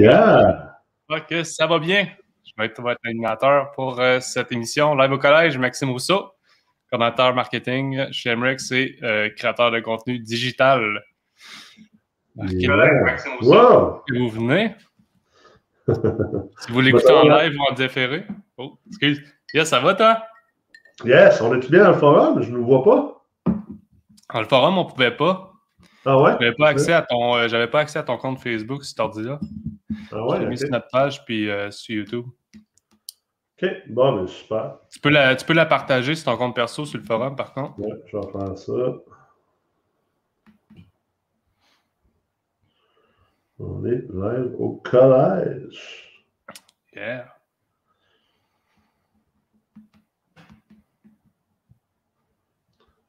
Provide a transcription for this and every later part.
Yeah! Ok, ça va bien. Je vais être votre animateur pour euh, cette émission Live au collège. Maxime Rousseau, coordinateur marketing chez MREX et euh, créateur de contenu digital. Yeah. Maxime Rousseau, Wow! que vous venez? si vous l'écoutez en live ou en différé. Oh, excuse. Yeah, ça va, toi? Yes, on est-tu bien dans le forum? Je ne nous vois pas. Dans le forum, on pouvait pas. Ah ouais? J'avais pas accès à ton, euh, j'avais pas accès à ton compte Facebook, cet ordi-là. Ah ouais? Mis sur notre page puis euh, sur YouTube. OK, bon, ben super. Tu peux, la, tu peux la partager sur ton compte perso sur le forum, par contre. Ouais, je vais faire ça. On est live au collège. Yeah.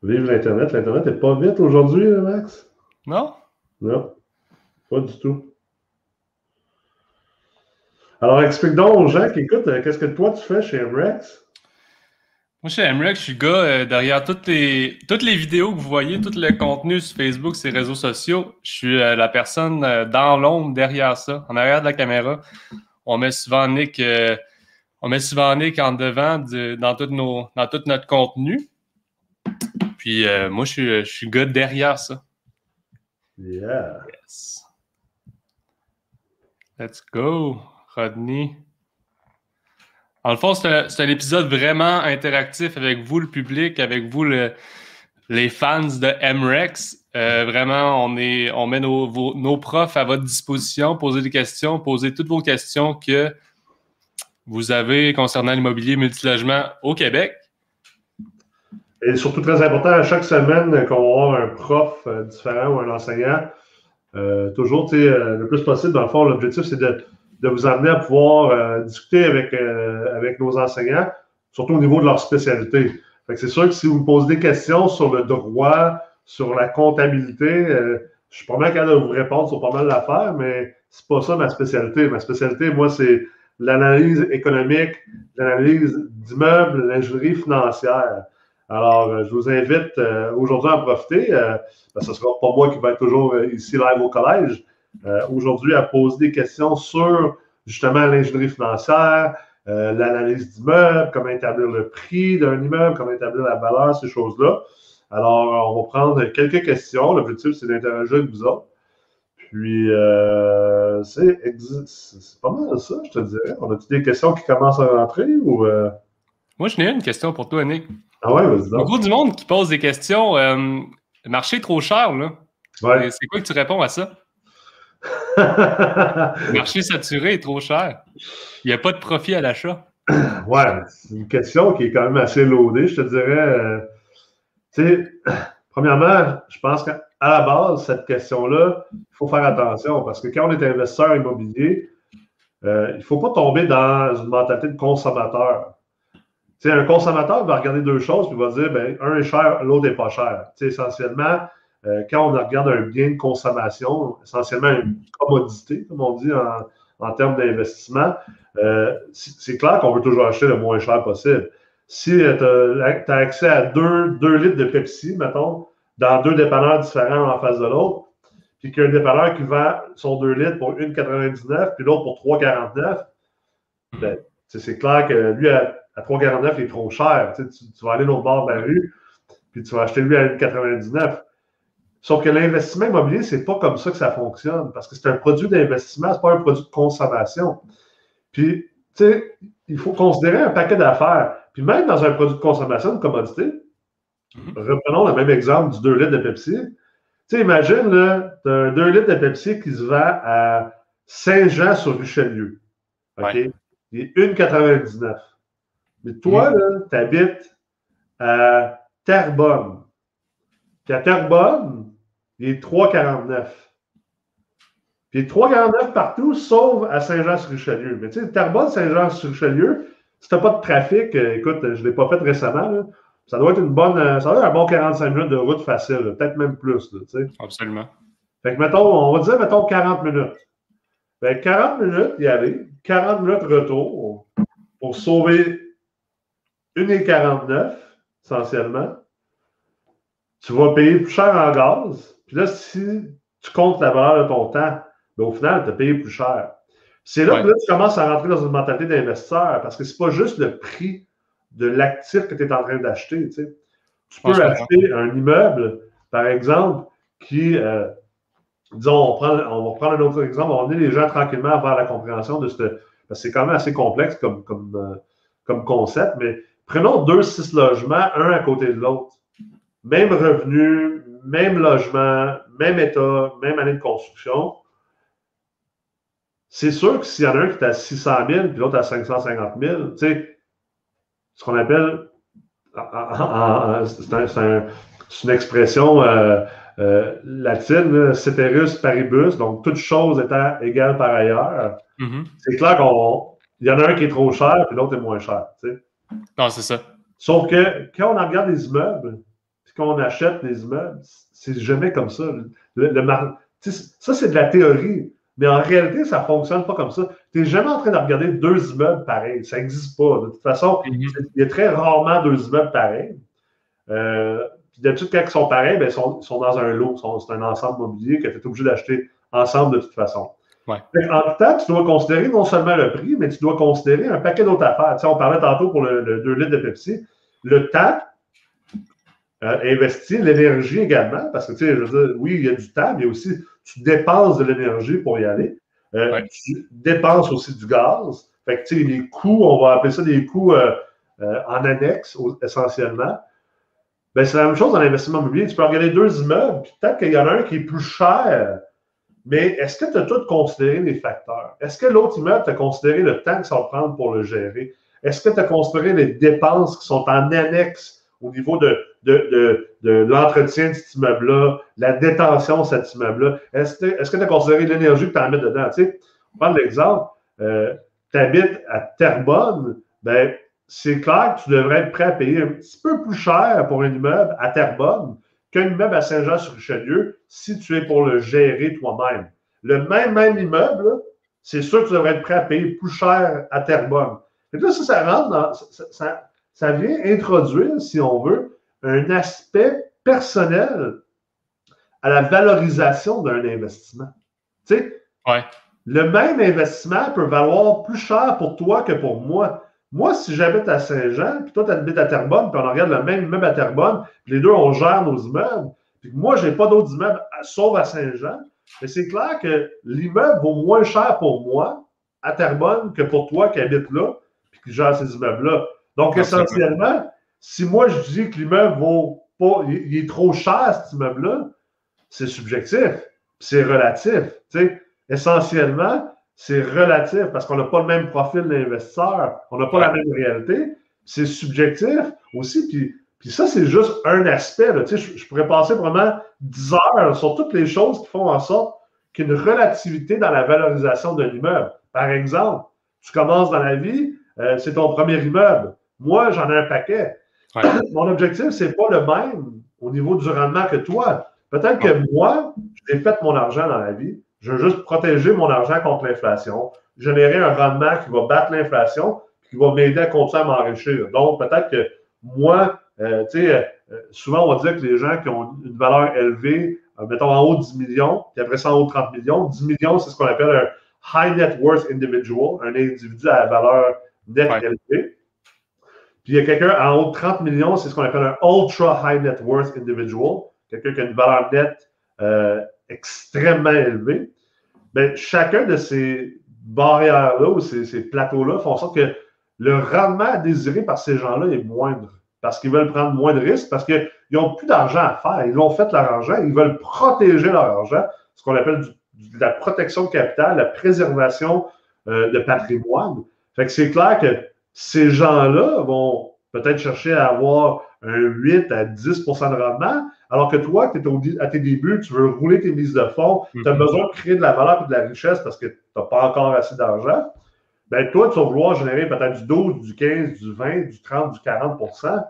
Vive l'Internet. L'Internet n'est pas vite aujourd'hui, là, Max? Non? Non, pas du tout. Alors, explique donc aux gens qui écoutent, euh, qu'est-ce que toi tu fais chez MREX? Moi, chez MREX, je suis le gars euh, derrière toutes les, toutes les vidéos que vous voyez, tout le contenu sur Facebook, les réseaux sociaux. Je suis euh, la personne euh, dans l'ombre derrière ça, en arrière de la caméra. On met souvent Nick, on met souvent Nick en devant de- dans, tout nos, dans tout notre contenu. Puis moi, je suis, je suis le gars derrière ça. Yeah. Yes. Let's go, Rodney. En le fond, c'est un, épisode vraiment interactif avec vous, le public, avec vous, le- les fans de MREX. Euh, vraiment, on, met nos, profs à votre disposition. Posez des questions, posez toutes vos questions que vous avez concernant l'immobilier multilogement au Québec. Et surtout très important, à chaque semaine qu'on avoir un prof euh, différent ou un enseignant, euh, toujours le plus possible, dans le fond, l'objectif, c'est de, de vous amener à pouvoir euh, discuter avec, euh, avec nos enseignants, surtout au niveau de leur spécialité. C'est sûr que si vous me posez des questions sur le droit, sur la comptabilité, euh, je suis pas mal capable de vous répondre sur pas mal d'affaires, mais c'est pas ça ma spécialité. Ma spécialité, moi, c'est l'analyse économique, l'analyse d'immeubles, l'ingénierie financière. Alors, euh, je vous invite euh, aujourd'hui à en profiter. Ben, ce ne sera pas moi qui va être toujours ici live au collège. Euh, aujourd'hui, à poser des questions sur justement l'ingénierie financière, euh, l'analyse d'immeubles, comment établir le prix d'un immeuble, comment établir la valeur, ces choses-là. Alors, on va prendre quelques questions. L'objectif, c'est d'interagir avec vous autres. Puis, euh, c'est pas mal ça, je te dirais. On a-tu des questions qui commencent à rentrer ou. Moi, je n'ai une question pour toi, Nick. Ah ouais, vas-y. Beaucoup du monde qui pose des questions. le marché est trop cher, là. Ouais. C'est quoi que tu réponds à ça? Le marché saturé est trop cher. Il n'y a pas de profit à l'achat. Ouais, c'est une question qui est quand même assez loadée, je te dirais. Euh, tu sais, premièrement, je pense qu'à la base, cette question-là, il faut faire attention parce que quand on est investisseur immobilier, euh, il ne faut pas tomber dans une mentalité de consommateur. Un consommateur va regarder deux choses puis va dire, ben, un est cher, l'autre n'est pas cher. Essentiellement, euh, quand on regarde un bien de consommation, essentiellement une commodité, comme on dit en, en termes d'investissement, euh, c'est clair qu'on veut toujours acheter le moins cher possible. Si tu as, accès à 2 litres de Pepsi, mettons, dans deux dépanneurs différents en face de l'autre, puis qu'il y a un dépanneur qui vend son 2 litres pour 1,99 puis l'autre pour 3,49, ben, tu sais, c'est clair que lui, à, à 3,49, il est trop cher. Tu vas aller au bord de la rue, puis tu vas acheter lui à 1,99. Sauf que l'investissement immobilier, c'est pas comme ça que ça fonctionne, parce que c'est un produit d'investissement, c'est pas un produit de consommation. Puis, tu sais, il faut considérer un paquet d'affaires. Puis même dans un produit de consommation, une commodité, reprenons le même exemple du 2 litres de Pepsi. Tu sais, imagine, là, as un 2 litres de Pepsi qui se vend à Saint-Jean-sur-Richelieu. OK? Ouais. Il est 1,99. Mais toi, là, tu habites à Terrebonne. Puis à Terrebonne, il est 3,49. Puis il est 3,49 partout, sauf à Saint-Jean-sur-Richelieu. Mais tu sais, Terrebonne, Saint-Jean-sur-Richelieu, si tu n'as pas de trafic, euh, écoute, je ne l'ai pas fait récemment, là, ça doit être une bonne, euh, ça doit être un bon 45 minutes de route facile, peut-être même plus, là, tu sais. Absolument. Fait que, mettons, on va dire, mettons, 40 minutes. Fait que 40 minutes, y aller, 40 minutes retour pour sauver 1,49 essentiellement. Tu vas payer plus cher en gaz. Puis là, si tu comptes la valeur de ton temps, ben, au final, tu as payé plus cher. C'est là que là, tu commences à rentrer dans une mentalité d'investisseur parce que c'est pas juste le prix de l'actif que tu es en train d'acheter. Tu, sais. tu peux acheter un immeuble, par exemple, qui, euh, disons, on, prend, on va prendre un autre exemple, on est les gens tranquillement vers la compréhension de ce. Parce que c'est quand même assez complexe comme, comme, euh, comme concept, mais prenons deux, six logements, un à côté de l'autre. Même revenu, même logement, même état, même année de construction. C'est sûr que s'il y en a un qui est à 600 000 puis l'autre à 550 000, tu sais, ce qu'on appelle, c'est une expression euh, euh, latine, ceteris paribus, donc toute chose étant égale par ailleurs. Mm-hmm. C'est clair qu'il y en a un qui est trop cher puis l'autre est moins cher. Tu sais. Non, c'est ça. Sauf que quand on regarde les immeubles, qu'on achète des immeubles, c'est jamais comme ça. ça, c'est de la théorie. Mais en réalité, ça ne fonctionne pas comme ça. Tu n'es jamais en train de regarder deux immeubles pareils. Ça n'existe pas. De toute façon, mm-hmm. il y a très rarement deux immeubles pareils. Euh, d'habitude, quand ils sont pareils, ben, ils, sont, dans un lot. C'est un ensemble mobilier que tu es obligé d'acheter ensemble de toute façon. En tout temps, tu dois considérer non seulement le prix, mais tu dois considérer un paquet d'autres affaires. Tu sais, on parlait tantôt pour le, 2 litres de Pepsi. Le temps euh, investi, l'énergie également, parce que tu sais, je veux dire, oui, il y a du temps, mais aussi tu dépenses de l'énergie pour y aller. Euh, tu dépenses aussi du gaz. Fait que tu sais, les coûts, on va appeler ça des coûts euh, en annexe essentiellement. Ben, c'est la même chose dans l'investissement immobilier. Tu peux regarder deux immeubles, puis peut-être qu'il y en a un qui est plus cher mais est-ce que tu as tout considéré les facteurs? Est-ce que l'autre immeuble, tu as considéré le temps que ça va prendre pour le gérer? Est-ce que tu as considéré les dépenses qui sont en annexe au niveau de, de, de, l'entretien de cet immeuble-là, la détention de cet immeuble-là? Est-ce que tu as considéré l'énergie que tu en mets dedans? Tu sais, on prend l'exemple, euh, tu habites à Terrebonne, ben, c'est clair que tu devrais être prêt à payer un petit peu plus cher pour un immeuble à Terrebonne qu'un immeuble à Saint-Jean-sur-Richelieu si tu es pour le gérer toi-même. Le même, même immeuble, c'est sûr que tu devrais être prêt à payer plus cher à Terrebonne. Et là, ça, ça rentre dans, ça, vient introduire, si on veut, un aspect personnel à la valorisation d'un investissement. Tu sais, le même investissement peut valoir plus cher pour toi que pour moi. Moi, si j'habite à Saint-Jean, puis toi, tu habites à Terrebonne, puis on regarde le même immeuble à Terrebonne, puis les deux, on gère nos immeubles, puis moi, je n'ai pas d'autres immeubles sauf à Saint-Jean, mais c'est clair que l'immeuble vaut moins cher pour moi à Terrebonne que pour toi qui habites là, puis qui gère ces immeubles-là. Donc, essentiellement, si moi, je dis que l'immeuble vaut pas, il, est trop cher, cet immeuble-là, c'est subjectif, c'est relatif. Essentiellement, c'est relatif parce qu'on n'a pas le même profil d'investisseur, on n'a pas la même réalité. C'est subjectif aussi. Puis, puis ça, c'est juste un aspect. Tu sais, je, pourrais passer vraiment 10 heures sur toutes les choses qui font en sorte qu'il y ait une relativité dans la valorisation d'un immeuble. Par exemple, tu commences dans la vie, euh, c'est ton premier immeuble. Moi, j'en ai un paquet. Mon objectif, ce n'est pas le même au niveau du rendement que toi. Peut-être que moi, j'ai fait mon argent dans la vie. Je veux juste protéger mon argent contre l'inflation, générer un rendement qui va battre l'inflation, qui va m'aider à continuer à m'enrichir. Donc, peut-être que moi, euh, tu sais, euh, souvent, on va dire que les gens qui ont une valeur élevée, euh, mettons en haut de 10 millions, puis après ça en haut de 30 millions, 10 millions, c'est ce qu'on appelle un high net worth individual, un individu à la valeur nette élevée. Puis il y a quelqu'un en haut de 30 millions, c'est ce qu'on appelle un ultra high net worth individual, quelqu'un qui a une valeur nette extrêmement élevé, bien, chacun de ces barrières-là ou ces, plateaux-là font en sorte que le rendement désiré par ces gens-là est moindre parce qu'ils veulent prendre moins de risques, parce qu'ils n'ont plus d'argent à faire. Ils l'ont fait leur argent, ils veulent protéger leur argent, ce qu'on appelle de la protection de capital, la préservation euh, de patrimoine. Fait que c'est clair que ces gens-là vont peut-être chercher à avoir un 8 à 10% de rendement, alors que toi, tu es à tes débuts, tu veux rouler tes mises de fonds, tu as mhm. besoin de créer de la valeur et de la richesse parce que tu n'as pas encore assez d'argent. Ben, toi, tu vas vouloir générer peut-être du 12, du 15, du 20, du 30, du 40%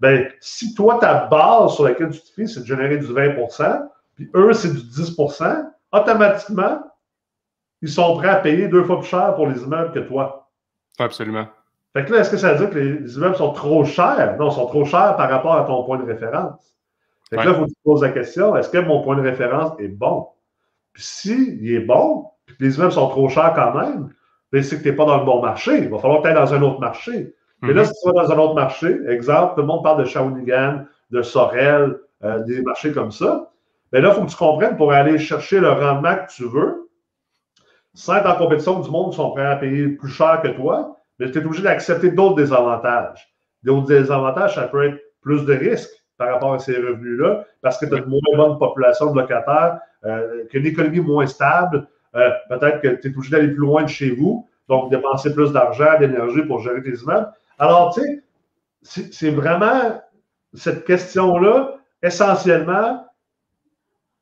ben, si toi, ta base sur laquelle tu te fies, c'est de générer du 20% puis eux, c'est du 10% automatiquement, ils sont prêts à payer deux fois plus cher pour les immeubles que toi. Absolument. Fait que là, est-ce que ça veut dire que les, immeubles sont trop chers? Non, ils sont trop chers par rapport à ton point de référence. Fait que là, il faut que tu te poses la question, est-ce que mon point de référence est bon? Puis s'il est bon, puis que les immeubles sont trop chers quand même, ben, c'est que tu n'es pas dans le bon marché. Il va falloir que tu dans un autre marché. Mais là, mhm. si tu vas dans un autre marché, exemple, tout le monde parle de Shawinigan, de Sorel, euh, des marchés comme ça, bien là, il faut que tu comprennes pour aller chercher le rendement que tu veux, sans être en compétition du monde qui sont prêts à payer plus cher que toi, mais tu es obligé d'accepter d'autres désavantages. D'autres désavantages, ça peut être plus de risques par rapport à ces revenus-là, parce que tu as une moins bonne population de locataires, euh, qu'une économie moins stable, euh, peut-être que tu es obligé d'aller plus loin de chez vous, donc dépenser plus d'argent, d'énergie pour gérer tes immeubles. Alors, tu sais, c'est vraiment cette question-là, essentiellement,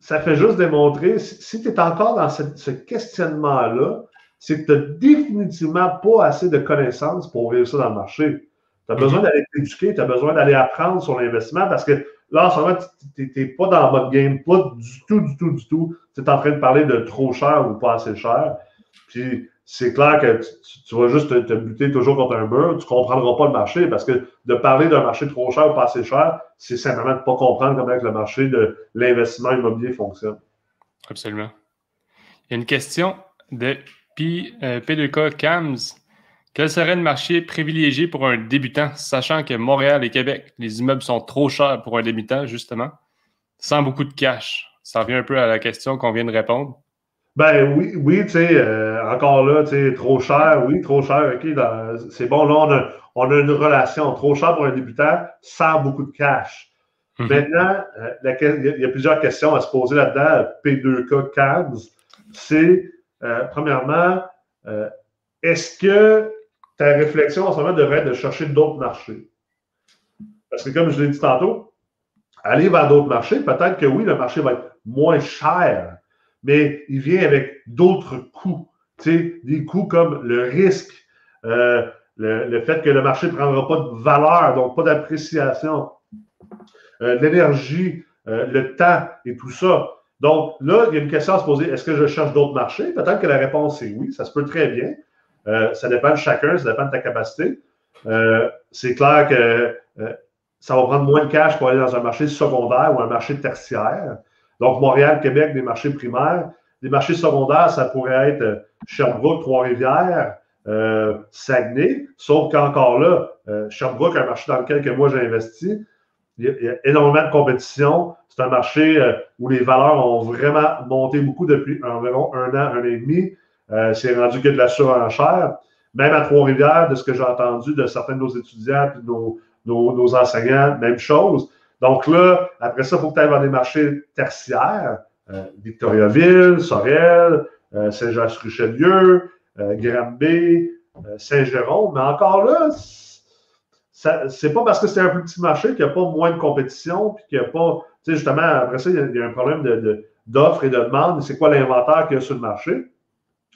ça fait juste démontrer, si tu es encore dans ce questionnement-là, c'est que tu n'as définitivement pas assez de connaissances pour réussir dans le marché. Tu as besoin d'aller t'éduquer, tu as besoin d'aller apprendre sur l'investissement parce que là, en ce moment, tu n'es pas dans le mode game, pas du tout, du tout, du tout. Tu es en train de parler de trop cher ou pas assez cher. Puis c'est clair que tu, vas juste te, buter toujours contre un mur, tu ne comprendras pas le marché parce que de parler d'un marché trop cher ou pas assez cher, c'est simplement de ne pas comprendre comment le marché de l'investissement immobilier fonctionne. Absolument. Il y a une question de P, 2 k CAMS. Quel serait le marché privilégié pour un débutant, sachant que Montréal et Québec, les immeubles sont trop chers pour un débutant, justement, sans beaucoup de cash? Ça revient un peu à la question qu'on vient de répondre. Ben oui, oui, tu sais, euh, encore là, tu sais, trop cher, oui, trop cher, ok, c'est bon, là, on a, une relation trop cher pour un débutant sans beaucoup de cash. Mhm. Maintenant, euh, il y a plusieurs questions à se poser là-dedans, P2K, CADS. C'est, euh, premièrement, est-ce que ta réflexion en ce moment devrait être de chercher d'autres marchés? Parce que comme je l'ai dit tantôt, aller vers d'autres marchés, peut-être que oui, le marché va être moins cher mais il vient avec d'autres coûts. Des coûts comme le risque, euh, le, fait que le marché ne prendra pas de valeur, donc pas d'appréciation, euh, l'énergie, euh, le temps et tout ça. Donc là, il y a une question à se poser. Est-ce que je cherche d'autres marchés? Peut-être que la réponse est oui, ça se peut très bien. ça dépend de chacun, ça dépend de ta capacité. c'est clair que ça va prendre moins de cash pour aller dans un marché secondaire ou un marché tertiaire. Donc, Montréal, Québec, des marchés primaires. Des marchés secondaires, ça pourrait être euh, Sherbrooke, Trois-Rivières, euh, Saguenay, sauf qu'encore là, euh, Sherbrooke, un marché dans lequel moi j'ai investi, il y, a, énormément de compétition. C'est un marché où les valeurs ont vraiment monté beaucoup depuis environ un an, un an et demi. c'est rendu que de la surenchère. Même à Trois-Rivières, de ce que j'ai entendu de certains de nos étudiants et nos, nos enseignants, même chose. Donc là, après ça, il faut que tu ailles vers des marchés tertiaires, euh, Victoriaville, Sorel, euh, Saint-Jean-sur-Richelieu, euh, Granby, Saint-Jérôme. Mais encore là, c'est pas parce que c'est un plus petit marché qu'il n'y a pas moins de compétition, puis qu'il n'y a pas, tu sais, justement, après ça, il y, a, un problème d'offre et de demande. C'est quoi l'inventaire qu'il y a sur le marché?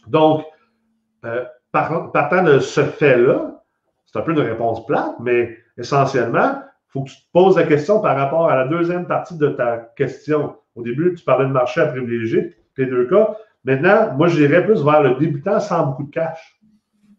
Donc, partant de ce fait-là, c'est un peu une réponse plate, mais essentiellement, il faut que tu te poses la question par rapport à la deuxième partie de ta question. Au début, tu parlais de marché à privilégier, les deux cas. Maintenant, moi, j'irais plus vers le débutant sans beaucoup de cash.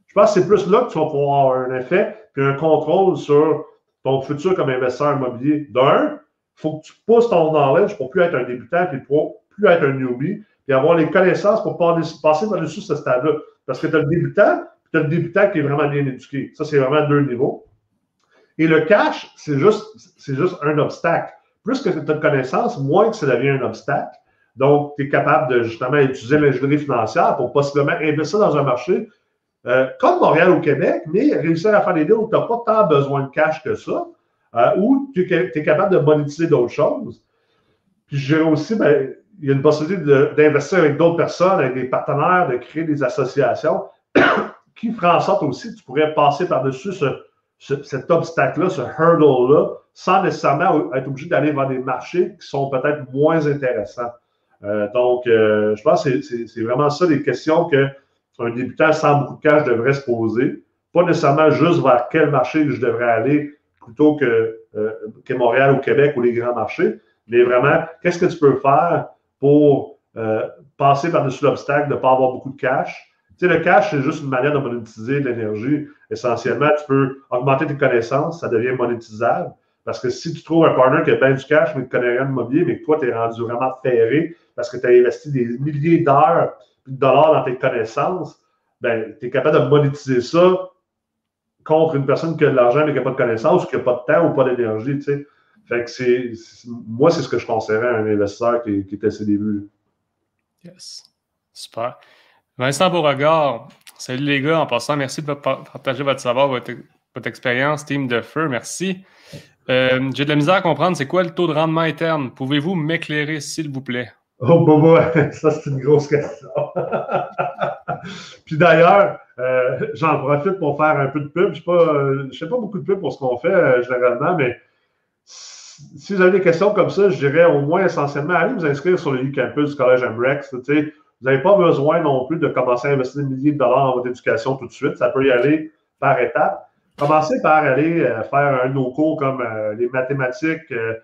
Je pense que c'est plus là que tu vas pouvoir avoir un effet puis un contrôle sur ton futur comme investisseur immobilier. D'un, il faut que tu pousses ton knowledge pour plus être un débutant puis pour plus être un newbie puis avoir les connaissances pour passer par-dessus ce stade-là. Parce que tu as le débutant puis tu as le débutant qui est vraiment bien éduqué. Ça, c'est vraiment deux niveaux. Et le cash, c'est juste, juste un obstacle. Plus que tu as de connaissances, moins que ça devient un obstacle. Donc, tu es capable de justement utiliser l'ingénierie financière pour possiblement investir dans un marché euh, comme Montréal ou Québec, mais réussir à faire les deux où tu n'as pas tant besoin de cash que ça, euh, ou tu es, capable de monétiser d'autres choses. Puis dirais aussi, ben, il y a une possibilité d'investir avec d'autres personnes, avec des partenaires, de créer des associations qui feraient en sorte aussi que tu pourrais passer par-dessus ce, cet obstacle-là, ce hurdle-là, sans nécessairement être obligé d'aller vers des marchés qui sont peut-être moins intéressants. Euh, donc, euh, je pense que c'est vraiment ça les questions qu'un débutant sans beaucoup de cash devrait se poser. Pas nécessairement juste vers quel marché je devrais aller plutôt que, euh, que Montréal ou Québec ou les grands marchés, mais vraiment, qu'est-ce que tu peux faire pour passer par-dessus l'obstacle de ne pas avoir beaucoup de cash, tu sais, le cash, c'est juste une manière de monétiser l'énergie. Essentiellement, tu peux augmenter tes connaissances, ça devient monétisable. Parce que si tu trouves un partner qui a bien du cash, mais qui ne connaît rien de mobilier, mais que toi, tu es rendu vraiment ferré parce que tu as investi des milliers d'heures, dollars dans tes connaissances, ben, tu es capable de monétiser ça contre une personne qui a de l'argent mais qui n'a pas de connaissances, ou qui n'a pas de temps ou pas d'énergie. Tu sais. Fait que c'est, moi, c'est ce que je conseillerais à un investisseur qui, qui est à ses débuts. Yes. Super. Vincent Beauregard, salut les gars. En passant, merci de partager votre savoir, votre, expérience, team de feu. Merci. Euh, j'ai de la misère à comprendre, c'est quoi le taux de rendement interne? Pouvez-vous m'éclairer, s'il vous plaît? Oh, bah, bah, ça, c'est une grosse question. Puis d'ailleurs, euh, j'en profite pour faire un peu de pub. Je ne fais pas beaucoup de pub pour ce qu'on fait euh, généralement, mais si vous avez des questions comme ça, je dirais au moins essentiellement, allez vous inscrire sur le e-campus du Collège MREX. Vous n'avez pas besoin non plus de commencer à investir des milliers de dollars dans votre éducation tout de suite. Ça peut y aller par étapes. Commencez par aller euh, faire un de nos cours comme euh, les mathématiques euh,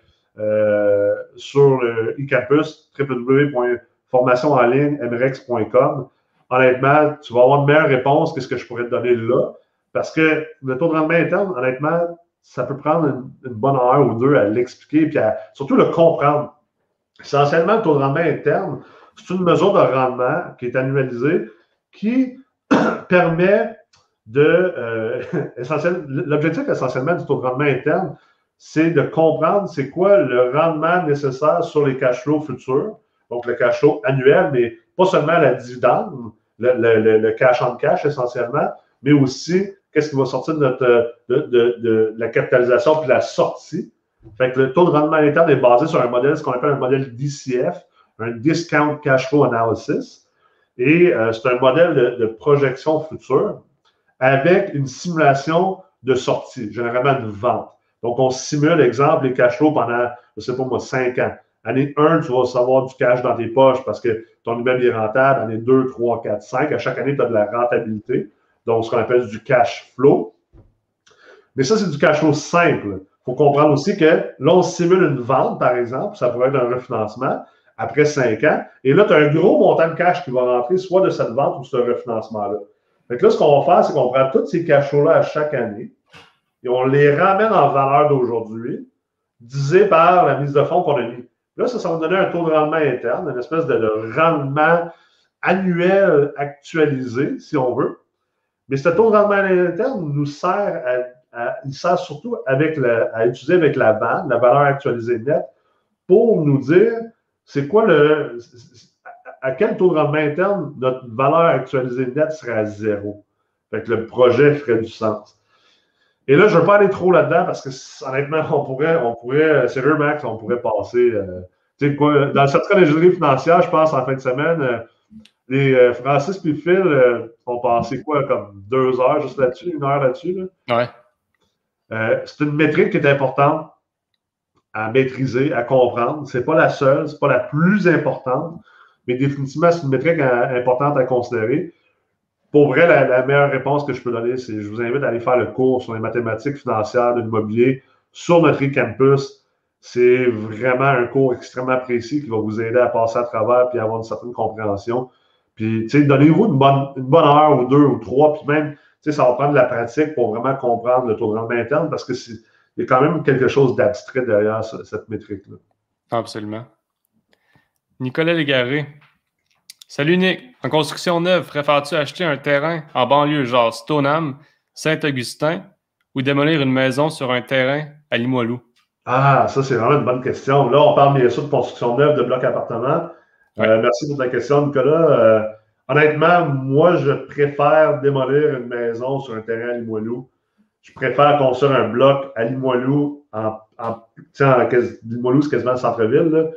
sur le e-campus, www.formationenligne.mrex.com. Honnêtement, tu vas avoir de meilleures réponses que ce que je pourrais te donner là. Parce que le taux de rendement interne, honnêtement, ça peut prendre une, bonne heure ou deux à l'expliquer, puis à surtout le comprendre. Essentiellement, le taux de rendement interne, c'est une mesure de rendement qui est annualisée qui permet de. Euh, L'objectif essentiellement du taux de rendement interne, c'est de comprendre c'est quoi le rendement nécessaire sur les cash flows futurs, donc le cash flow annuel, mais pas seulement la dividende, le, cash en cash essentiellement, mais aussi qu'est-ce qui va sortir de, notre, de, la capitalisation puis la sortie. Fait que le taux de rendement interne est basé sur un modèle, ce qu'on appelle un modèle DCF, un Discount Cash Flow Analysis. Et euh, c'est un modèle de, projection future avec une simulation de sortie, généralement de vente. Donc, on simule, exemple, les cash flows pendant, je ne sais pas moi, cinq ans. Année 1, tu vas savoir du cash dans tes poches parce que ton immeuble est rentable. Année 2, 3, 4, 5, à chaque année, tu as de la rentabilité donc ce qu'on appelle du cash flow. Mais ça, c'est du cash flow simple. Il faut comprendre aussi que là, on simule une vente, par exemple, ça pourrait être un refinancement après cinq ans. Et là, tu as un gros montant de cash qui va rentrer soit de cette vente ou de ce refinancement-là. Donc là, ce qu'on va faire, c'est qu'on prend tous ces cash flows-là à chaque année et on les ramène en valeur d'aujourd'hui, divisé par la mise de fonds qu'on a mis. Là, ça, ça va donner un taux de rendement interne, une espèce de rendement annuel actualisé, si on veut. Mais ce taux de rendement interne nous sert à, il sert surtout avec à utiliser avec la bande, la valeur actualisée nette, pour nous dire c'est quoi le. À quel taux de rendement interne notre valeur actualisée nette serait à zéro. Fait que le projet ferait du sens. Et là, je ne veux pas aller trop là-dedans parce que honnêtement, on pourrait, on pourrait, sérieux Max, on pourrait passer. Euh, quoi, dans le certificat d'ingénierie financière, je pense en fin de semaine, euh, les euh, Francis et Phil euh, ont passé quoi, comme deux heures juste là-dessus, une heure là-dessus. Ouais. Euh, c'est une métrique qui est importante à maîtriser, à comprendre. Ce n'est pas la seule, ce n'est pas la plus importante, mais définitivement, c'est une métrique importante à considérer. Pour vrai, la, meilleure réponse que je peux donner, c'est je vous invite à aller faire le cours sur les mathématiques financières de l'immobilier sur notre e-campus. C'est vraiment un cours extrêmement précis qui va vous aider à passer à travers et avoir une certaine compréhension. Puis, tu sais, donnez-vous une bonne, une bonne heure ou deux ou trois, puis même, tu sais, ça va prendre de la pratique pour vraiment comprendre le taux de rendement interne parce qu'il y a quand même quelque chose d'abstrait derrière cette métrique-là. Absolument. Nicolas Légaré. Salut Nick. En construction neuve, préfères-tu acheter un terrain en banlieue genre Stoneham, Saint-Augustin ou démolir une maison sur un terrain à Limoilou? Ah, ça, c'est vraiment une bonne question. Là, on parle bien sûr de construction neuve, de blocs appartements. Euh, merci pour ta question, Nicolas. Euh, honnêtement, moi, je préfère démolir une maison sur un terrain à Limoilou. Je préfère construire un bloc à Limoilou. En, en, Limoilou, c'est quasiment le centre-ville.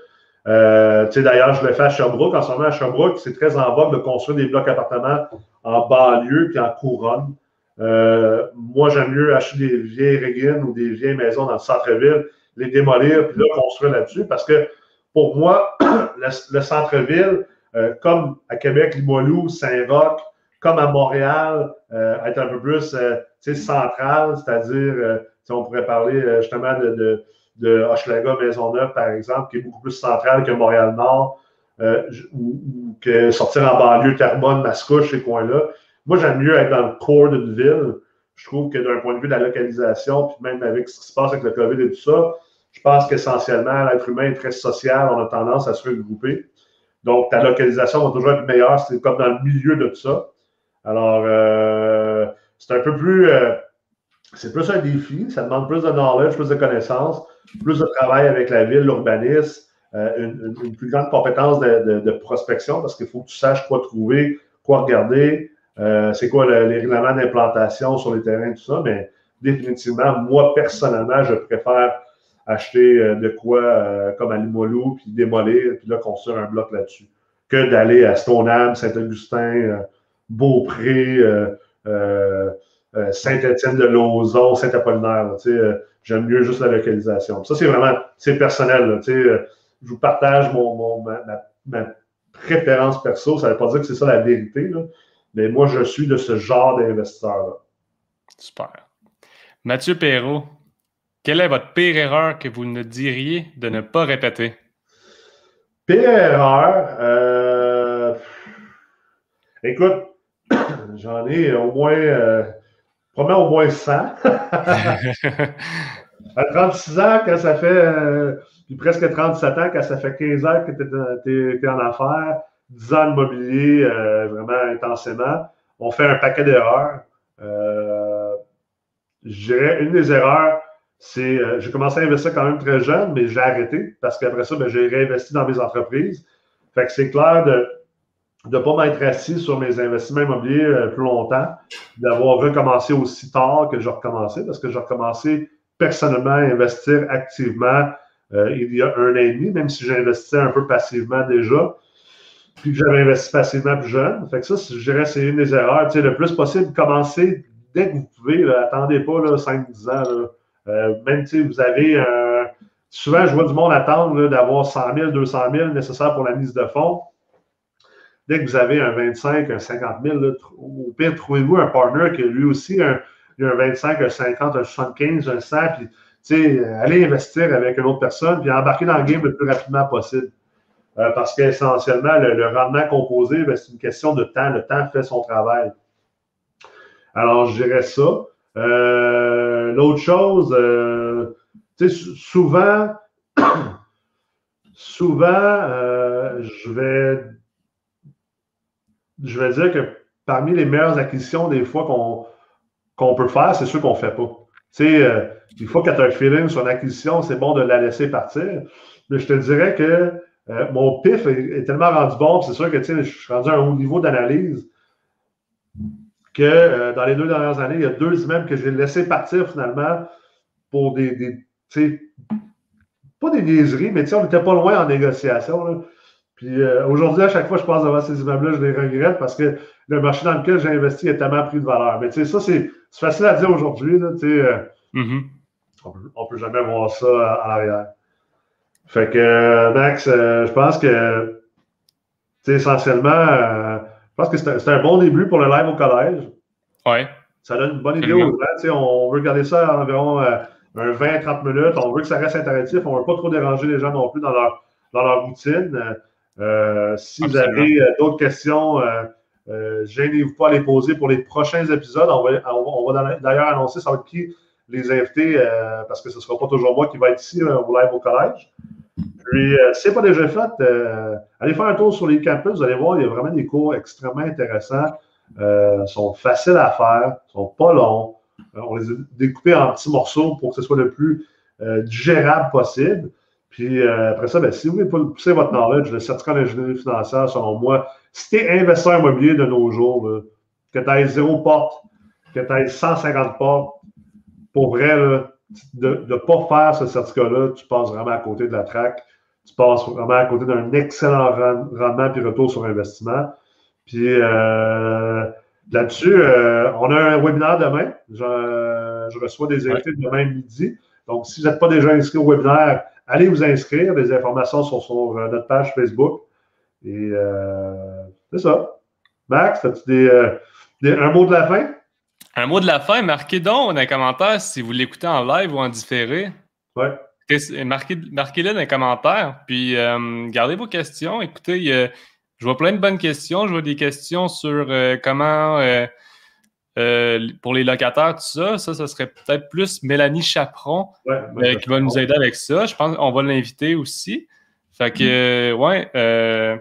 Euh, D'ailleurs, je le fais à Sherbrooke. En ce moment, à Sherbrooke, c'est très en vogue de construire des blocs appartements en banlieue puis en couronne. Euh, moi, j'aime mieux acheter des vieilles régines ou des vieilles maisons dans le centre-ville, les démolir puis là, construire là-dessus parce que pour moi, le, centre-ville, euh, comme à Québec, Limoilou, Saint-Roch, comme à Montréal, euh, être un peu plus euh, central, c'est-à-dire, on pourrait parler justement de, de, de Hochelaga, Maisonneuve, par exemple, qui est beaucoup plus central que Montréal-Nord, ou, que sortir en banlieue, Terrebonne, Mascouche, ces coins-là. Moi, j'aime mieux être dans le corps d'une ville. Je trouve que d'un point de vue de la localisation, puis même avec ce qui se passe avec le COVID et tout ça, je pense qu'essentiellement, l'être humain est très social, on a tendance à se regrouper. Donc, ta localisation va toujours être meilleure. C'est comme dans le milieu de tout ça. Alors, euh, c'est un peu plus. Euh, c'est plus un défi. Ça demande plus de knowledge, plus de connaissances, plus de travail avec la ville, l'urbanisme, une, plus grande compétence de, prospection parce qu'il faut que tu saches quoi trouver, quoi regarder, c'est quoi les règlements d'implantation sur les terrains, tout ça. Mais définitivement, moi, personnellement, je préfère acheter euh, de quoi euh, comme à Limoilou, puis démolir, puis là, construire un bloc là-dessus, que d'aller à Stoneham, Saint-Augustin, euh, Beaupré, Saint-Étienne-de-Lauzon, Saint-Apollinaire. J'aime mieux juste la localisation. Ça, c'est vraiment, c'est personnel. je vous partage mon, ma, préférence perso. Ça ne veut pas dire que c'est ça la vérité, mais moi, je suis de ce genre d'investisseur-là. Super. Mathieu Perrault, quelle est votre pire erreur que vous ne diriez de ne pas répéter? Pire erreur, euh, écoute, j'en ai au moins, euh, probablement au moins 100. à 36 ans, quand ça fait, euh, puis presque 37 ans, quand ça fait 15 ans que tu es, en affaires, 10 ans de mobilier vraiment intensément, on fait un paquet d'erreurs. je dirais, une des erreurs, c'est euh, j'ai commencé à investir quand même très jeune, mais j'ai arrêté parce qu'après ça, ben, j'ai réinvesti dans mes entreprises. Fait que c'est clair de ne pas m'être assis sur mes investissements immobiliers euh, plus longtemps, d'avoir recommencé aussi tard que j'ai recommencé, parce que j'ai recommencé personnellement à investir activement euh, il y a un an et demi, même si j'investissais un peu passivement déjà, puis que j'avais investi passivement plus jeune. Fait que ça, je dirais, c'est une des erreurs. Tu sais, le plus possible, commencer dès que vous pouvez. attendez pas 5-10 ans. Là. Euh, même si vous avez un. Souvent, je vois du monde attendre d'avoir 100 000, 200 000 nécessaires pour la mise de fonds. Dès que vous avez un 25, un 50 000, au pire, trouvez-vous un partner qui lui aussi a un, 25, un 50, un 75, un 100, puis allez investir avec une autre personne, puis embarquer dans le game le plus rapidement possible. Euh, parce qu'essentiellement, le, rendement composé, ben, c'est une question de temps. Le temps fait son travail. Alors, je dirais ça. Euh, l'autre chose, euh, souvent, souvent, je vais, je vais dire que parmi les meilleures acquisitions, des fois, qu'on peut faire, c'est ceux qu'on ne fait pas. Tu sais, il faut que tu un feeling sur une acquisition, c'est bon de la laisser partir. Mais je te dirais que mon pif est, tellement rendu bon, c'est sûr que je suis rendu à un haut niveau d'analyse que euh, dans les deux dernières années, il y a deux immeubles que j'ai laissé partir finalement pour des, des pas des niaiseries, mais on n'était pas loin en négociation. Puis euh, aujourd'hui, à chaque fois que je passe devant ces immeubles-là, je les regrette parce que le marché dans lequel j'ai investi a tellement pris de valeur. Mais ça, c'est facile à dire aujourd'hui. Euh, mm-hmm. On ne peut jamais voir ça à, l'arrière. Fait que, Max, je pense que essentiellement, je pense que c'est un bon début pour le live au collège. Oui. Ça donne une bonne idée aux gens. On veut garder ça à environ 20-30 euh, minutes. On veut que ça reste interactif. On ne veut pas trop déranger les gens non plus dans leur, dans leur routine. Euh, si vous avez euh, d'autres questions, euh, gênez-vous pas à les poser pour les prochains épisodes. On va, on va d'ailleurs annoncer ça va être qui les invités, parce que ce ne sera pas toujours moi qui va être ici au live au collège. Puis, euh, si ce n'est pas déjà fait, euh, allez faire un tour sur les campus. Vous allez voir, il y a vraiment des cours extrêmement intéressants. Euh, sont faciles à faire, sont pas longs. on les a découpés en petits morceaux pour que ce soit le plus digérable possible. Puis après ça, ben, si vous voulez pousser votre knowledge, le certificat d'ingénierie financière, selon moi, si tu es investisseur immobilier de nos jours, que tu aies zéro porte, que tu aies 150 portes, pour vrai, de ne pas faire ce certificat-là, tu passes vraiment à côté de la traque tu passes vraiment à côté d'un excellent rendement puis retour sur investissement. Puis euh, là-dessus, euh, on a un webinaire demain. Je, reçois des invités demain midi. Donc, si vous n'êtes pas déjà inscrit au webinaire, allez vous inscrire. Les informations sont sur euh, notre page Facebook. Et c'est ça. Max, as-tu un mot de la fin? Un mot de la fin, marquez donc dans les commentaires si vous l'écoutez en live ou en différé. Ouais. Marquez-le dans les commentaires. Puis euh, gardez vos questions. Écoutez, je vois plein de bonnes questions. Je vois des questions sur euh, comment, euh, pour les locataires, tout ça. Ça, ça serait peut-être plus Mélanie Chaperon qui va nous aider avec ça. Je pense qu'on va l'inviter aussi. Fait que, ouais,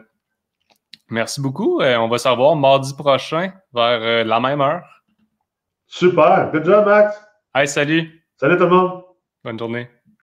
Merci beaucoup. on va se revoir mardi prochain vers la même heure. Super. Good job, Max. Hey, salut. Salut tout le monde. Bonne journée.